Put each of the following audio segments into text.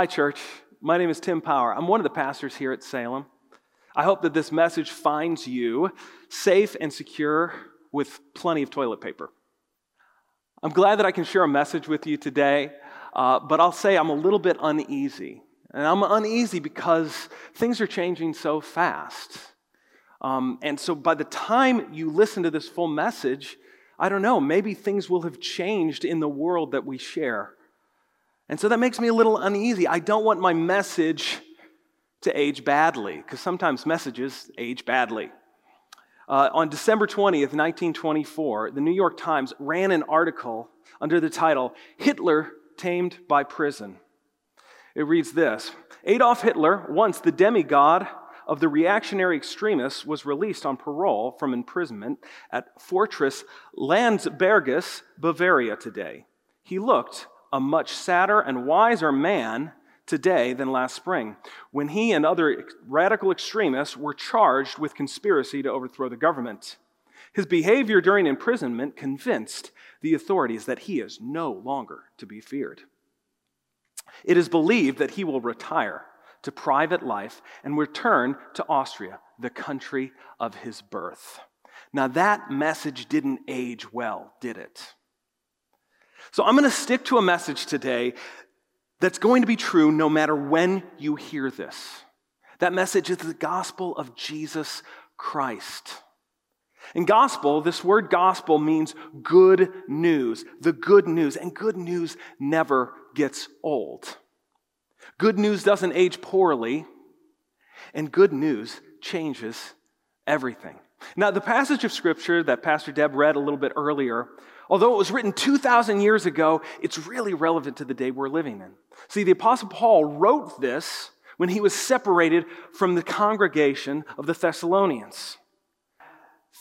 Hi, church. My name is Tim Power. I'm one of the pastors here at Salem. I hope that this message finds you safe and secure with plenty of toilet paper. I'm glad that I can share a message with you today, uh, but I'll say I'm a little bit uneasy. And I'm uneasy because things are changing so fast. Um, and so by the time you listen to this full message, I don't know, maybe things will have changed in the world that we share. And so that makes me a little uneasy. I don't want my message to age badly, because sometimes messages age badly. Uh, on December 20th, 1924, the New York Times ran an article under the title, Hitler Tamed by Prison. It reads this Adolf Hitler, once the demigod of the reactionary extremists, was released on parole from imprisonment at Fortress Landsbergis, Bavaria today. He looked a much sadder and wiser man today than last spring, when he and other radical extremists were charged with conspiracy to overthrow the government. His behavior during imprisonment convinced the authorities that he is no longer to be feared. It is believed that he will retire to private life and return to Austria, the country of his birth. Now, that message didn't age well, did it? So I'm going to stick to a message today that's going to be true no matter when you hear this. That message is the gospel of Jesus Christ. In gospel, this word gospel means good news, the good news, and good news never gets old. Good news doesn't age poorly, and good news changes everything. Now, the passage of scripture that Pastor Deb read a little bit earlier Although it was written 2,000 years ago, it's really relevant to the day we're living in. See, the Apostle Paul wrote this when he was separated from the congregation of the Thessalonians.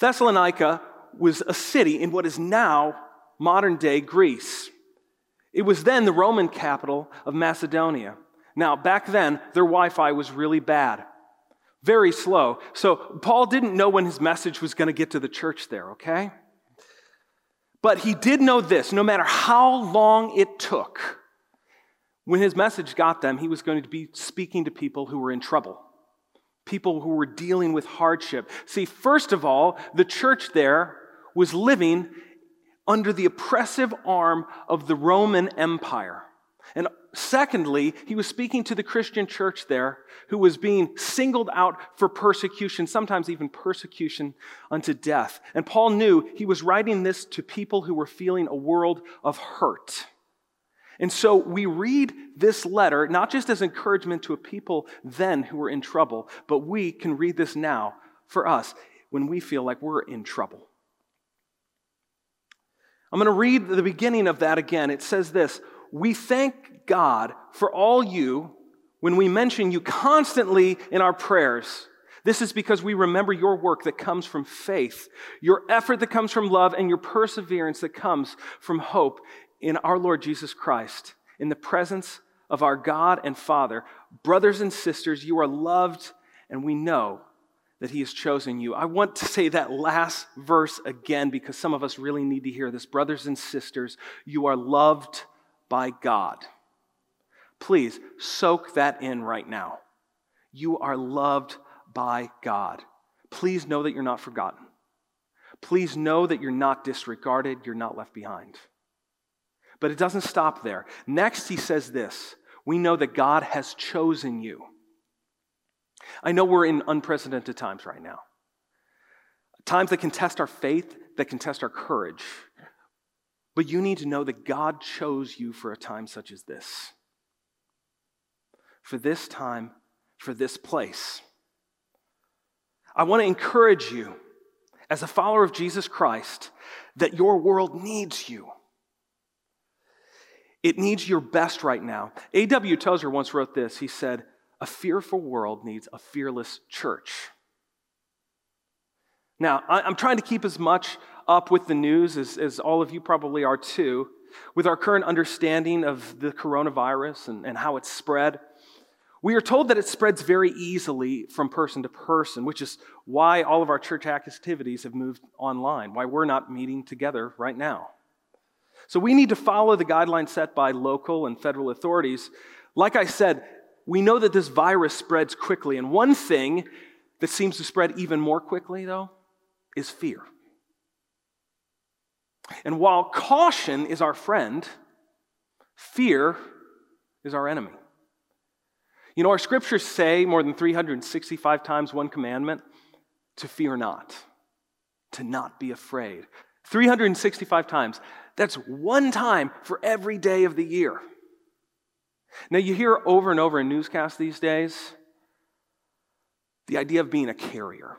Thessalonica was a city in what is now modern day Greece. It was then the Roman capital of Macedonia. Now, back then, their Wi Fi was really bad, very slow. So, Paul didn't know when his message was going to get to the church there, okay? But he did know this no matter how long it took, when his message got them, he was going to be speaking to people who were in trouble, people who were dealing with hardship. See, first of all, the church there was living under the oppressive arm of the Roman Empire. And secondly, he was speaking to the Christian church there who was being singled out for persecution, sometimes even persecution unto death. And Paul knew he was writing this to people who were feeling a world of hurt. And so we read this letter not just as encouragement to a people then who were in trouble, but we can read this now for us when we feel like we're in trouble. I'm going to read the beginning of that again. It says this we thank God for all you when we mention you constantly in our prayers. This is because we remember your work that comes from faith, your effort that comes from love, and your perseverance that comes from hope in our Lord Jesus Christ. In the presence of our God and Father, brothers and sisters, you are loved, and we know that He has chosen you. I want to say that last verse again because some of us really need to hear this. Brothers and sisters, you are loved by God. Please soak that in right now. You are loved by God. Please know that you're not forgotten. Please know that you're not disregarded, you're not left behind. But it doesn't stop there. Next, he says this We know that God has chosen you. I know we're in unprecedented times right now. Times that can test our faith, that can test our courage. But you need to know that God chose you for a time such as this. For this time, for this place. I want to encourage you, as a follower of Jesus Christ, that your world needs you. It needs your best right now. A.W. Tozer once wrote this. He said, A fearful world needs a fearless church. Now, I'm trying to keep as much up with the news, as, as all of you probably are too, with our current understanding of the coronavirus and, and how it's spread. We are told that it spreads very easily from person to person, which is why all of our church activities have moved online, why we're not meeting together right now. So we need to follow the guidelines set by local and federal authorities, Like I said, we know that this virus spreads quickly, and one thing that seems to spread even more quickly, though, is fear. And while caution is our friend, fear is our enemy. You know, our scriptures say more than 365 times one commandment to fear not, to not be afraid. 365 times. That's one time for every day of the year. Now, you hear over and over in newscasts these days the idea of being a carrier.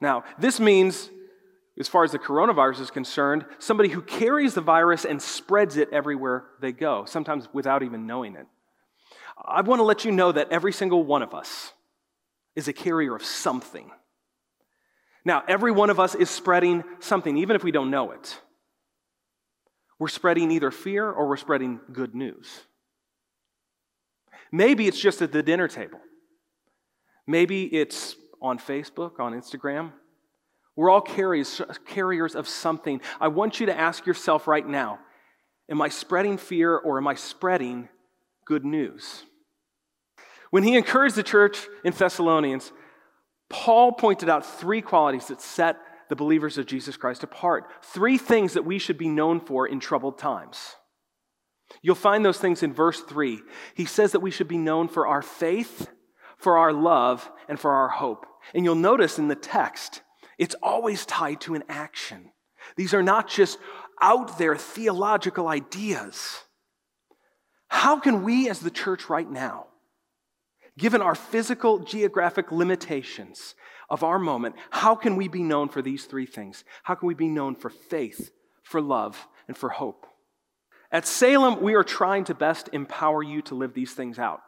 Now, this means, as far as the coronavirus is concerned, somebody who carries the virus and spreads it everywhere they go, sometimes without even knowing it. I want to let you know that every single one of us is a carrier of something. Now, every one of us is spreading something, even if we don't know it. We're spreading either fear or we're spreading good news. Maybe it's just at the dinner table. Maybe it's on Facebook, on Instagram. We're all carriers, carriers of something. I want you to ask yourself right now Am I spreading fear or am I spreading good news? When he encouraged the church in Thessalonians, Paul pointed out three qualities that set the believers of Jesus Christ apart. Three things that we should be known for in troubled times. You'll find those things in verse 3. He says that we should be known for our faith, for our love, and for our hope. And you'll notice in the text, it's always tied to an action. These are not just out there theological ideas. How can we, as the church right now, Given our physical, geographic limitations of our moment, how can we be known for these three things? How can we be known for faith, for love, and for hope? At Salem, we are trying to best empower you to live these things out.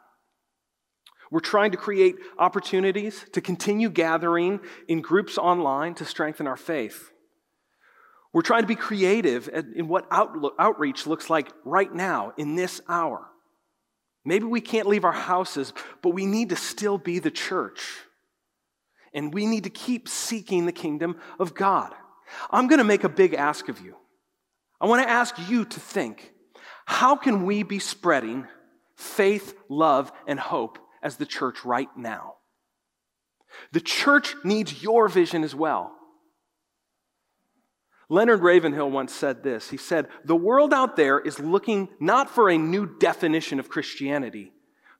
We're trying to create opportunities to continue gathering in groups online to strengthen our faith. We're trying to be creative in what outreach looks like right now, in this hour. Maybe we can't leave our houses, but we need to still be the church. And we need to keep seeking the kingdom of God. I'm going to make a big ask of you. I want to ask you to think how can we be spreading faith, love, and hope as the church right now? The church needs your vision as well. Leonard Ravenhill once said this. He said, The world out there is looking not for a new definition of Christianity,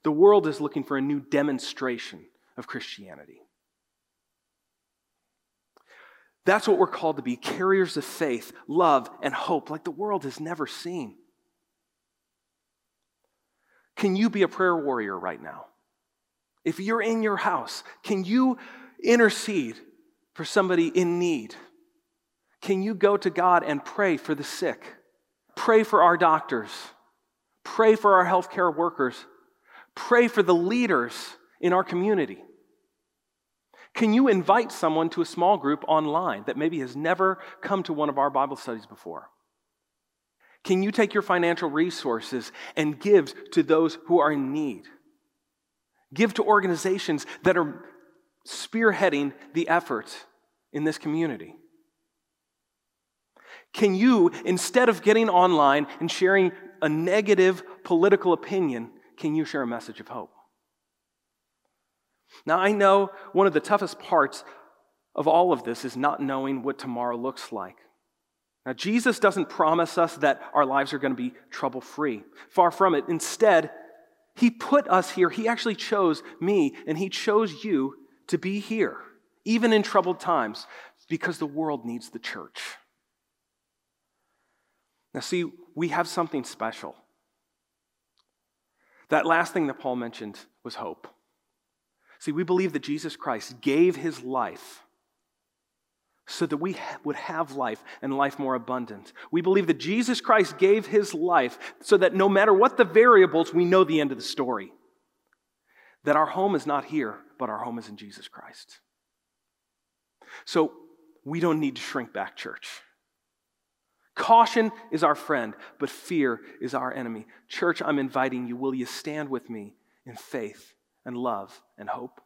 the world is looking for a new demonstration of Christianity. That's what we're called to be carriers of faith, love, and hope, like the world has never seen. Can you be a prayer warrior right now? If you're in your house, can you intercede for somebody in need? Can you go to God and pray for the sick? Pray for our doctors. Pray for our healthcare workers. Pray for the leaders in our community. Can you invite someone to a small group online that maybe has never come to one of our Bible studies before? Can you take your financial resources and give to those who are in need? Give to organizations that are spearheading the effort in this community. Can you, instead of getting online and sharing a negative political opinion, can you share a message of hope? Now, I know one of the toughest parts of all of this is not knowing what tomorrow looks like. Now, Jesus doesn't promise us that our lives are going to be trouble free. Far from it. Instead, He put us here. He actually chose me and He chose you to be here, even in troubled times, because the world needs the church. Now, see, we have something special. That last thing that Paul mentioned was hope. See, we believe that Jesus Christ gave his life so that we would have life and life more abundant. We believe that Jesus Christ gave his life so that no matter what the variables, we know the end of the story. That our home is not here, but our home is in Jesus Christ. So we don't need to shrink back, church. Caution is our friend, but fear is our enemy. Church, I'm inviting you. Will you stand with me in faith and love and hope?